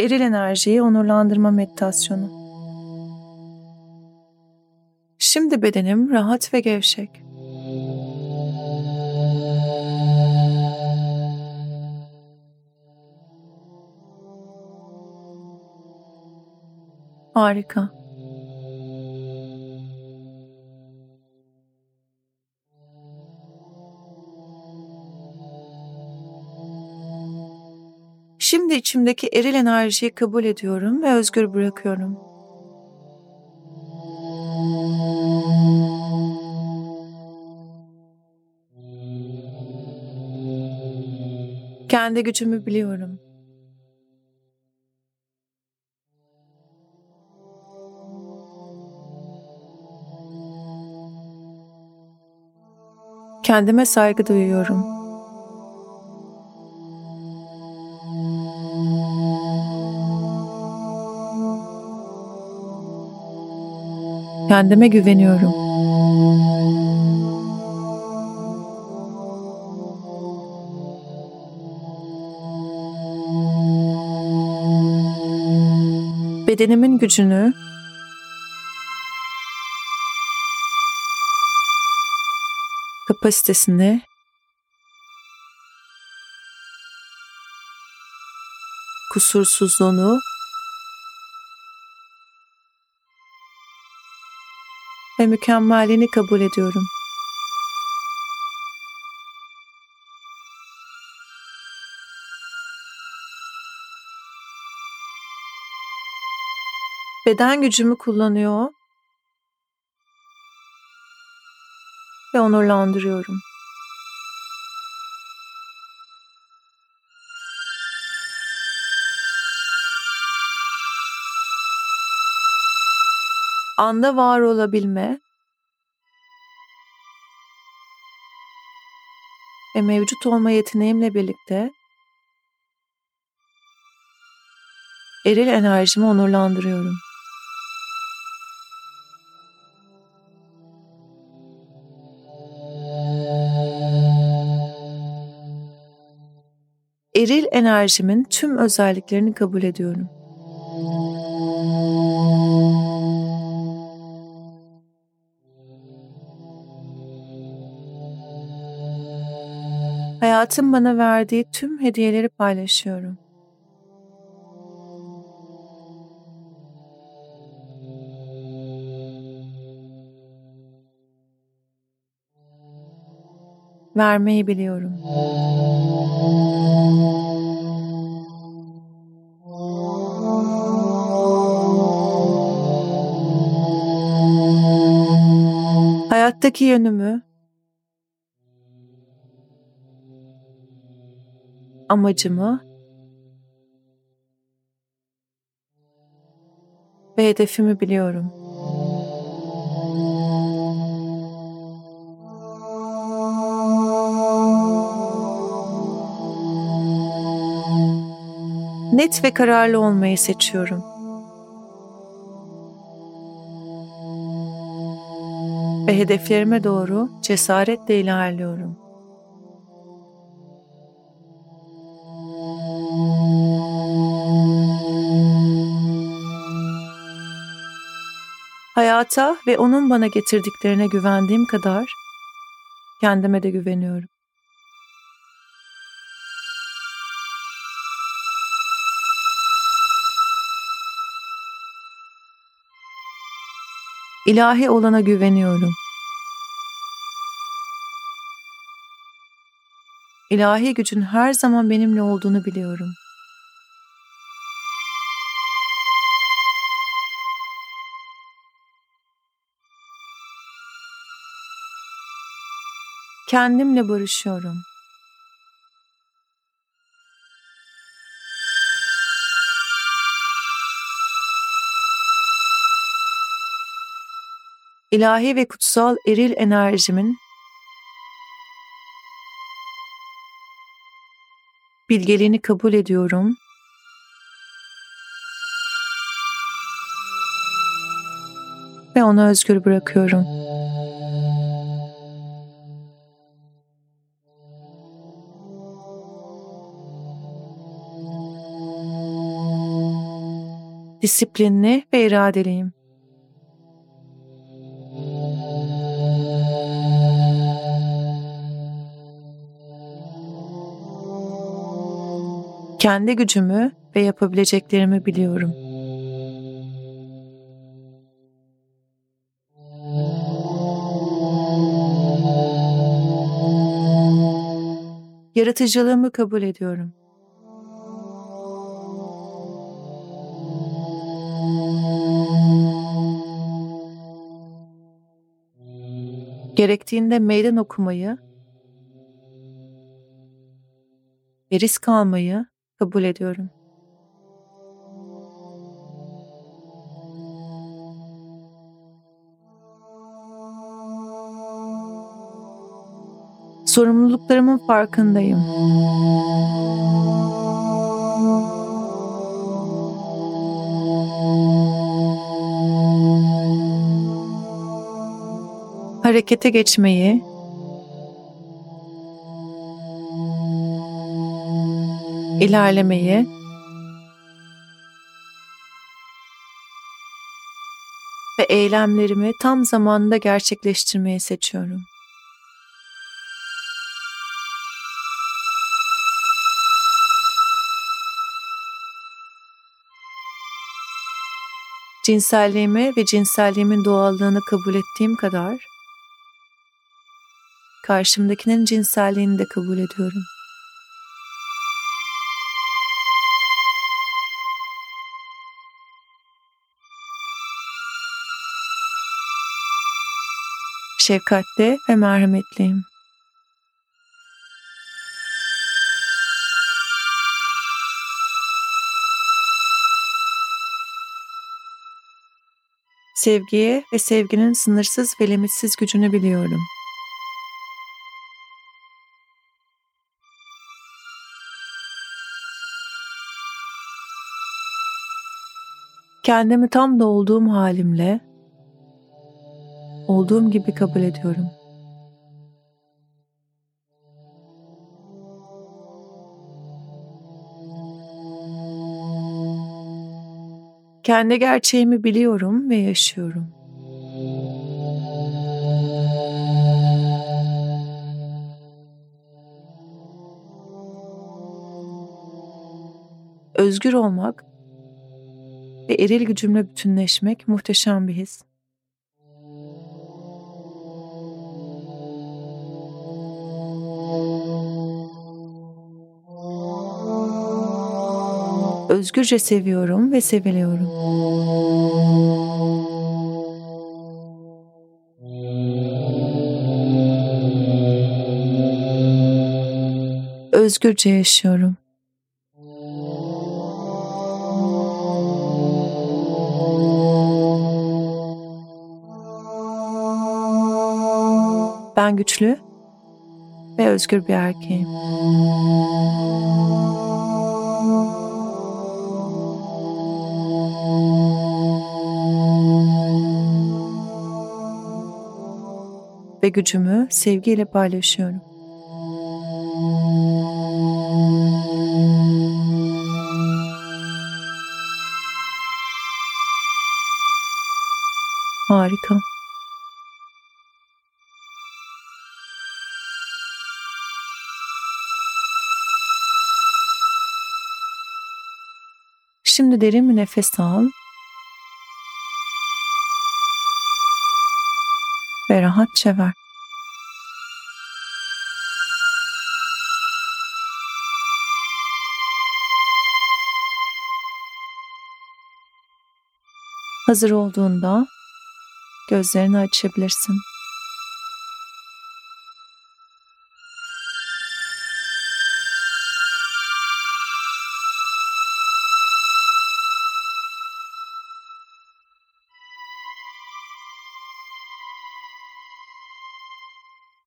Eril enerjiyi onurlandırma meditasyonu. Şimdi bedenim rahat ve gevşek. Harika. Şimdi içimdeki eril enerjiyi kabul ediyorum ve özgür bırakıyorum. Kendi gücümü biliyorum. Kendime saygı duyuyorum. Kendime güveniyorum. Bedenimin gücünü kapasitesini kusursuzluğunu ve mükemmelliğini kabul ediyorum. Beden gücümü kullanıyor ve onurlandırıyorum. Anda var olabilme ve mevcut olma yeteneğimle birlikte eril enerjimi onurlandırıyorum. Eril enerjimin tüm özelliklerini kabul ediyorum. Hayatın bana verdiği tüm hediyeleri paylaşıyorum. Vermeyi biliyorum. Hayattaki yönümü amacımı ve hedefimi biliyorum. Net ve kararlı olmayı seçiyorum. Ve hedeflerime doğru cesaretle ilerliyorum. Hayata ve onun bana getirdiklerine güvendiğim kadar kendime de güveniyorum. İlahi olana güveniyorum. İlahi gücün her zaman benimle olduğunu biliyorum. Kendimle barışıyorum. İlahi ve kutsal eril enerjimin bilgeliğini kabul ediyorum. Ve onu özgür bırakıyorum. Disiplinli ve iradeliyim. Kendi gücümü ve yapabileceklerimi biliyorum. Yaratıcılığımı kabul ediyorum. Gerektiğinde meydan okumayı ve risk almayı kabul ediyorum. Sorumluluklarımın farkındayım. Harekete geçmeyi, ilerlemeyi ve eylemlerimi tam zamanında gerçekleştirmeyi seçiyorum. Cinselliğimi ve cinselliğimin doğallığını kabul ettiğim kadar karşımdakinin cinselliğini de kabul ediyorum. Şefkatli ve merhametliyim. Sevgiye ve sevginin sınırsız ve limitsiz gücünü biliyorum. Kendimi tam da olduğum halimle, olduğum gibi kabul ediyorum. Kendi gerçeğimi biliyorum ve yaşıyorum. Özgür olmak eril gücümle bütünleşmek muhteşem bir his. Özgürce seviyorum ve seviliyorum. Özgürce yaşıyorum. Ben güçlü ve özgür bir erkeğim. Ve gücümü sevgiyle paylaşıyorum. Harika. Şimdi derin bir nefes al. Ve rahatça ver. Hazır olduğunda gözlerini açabilirsin.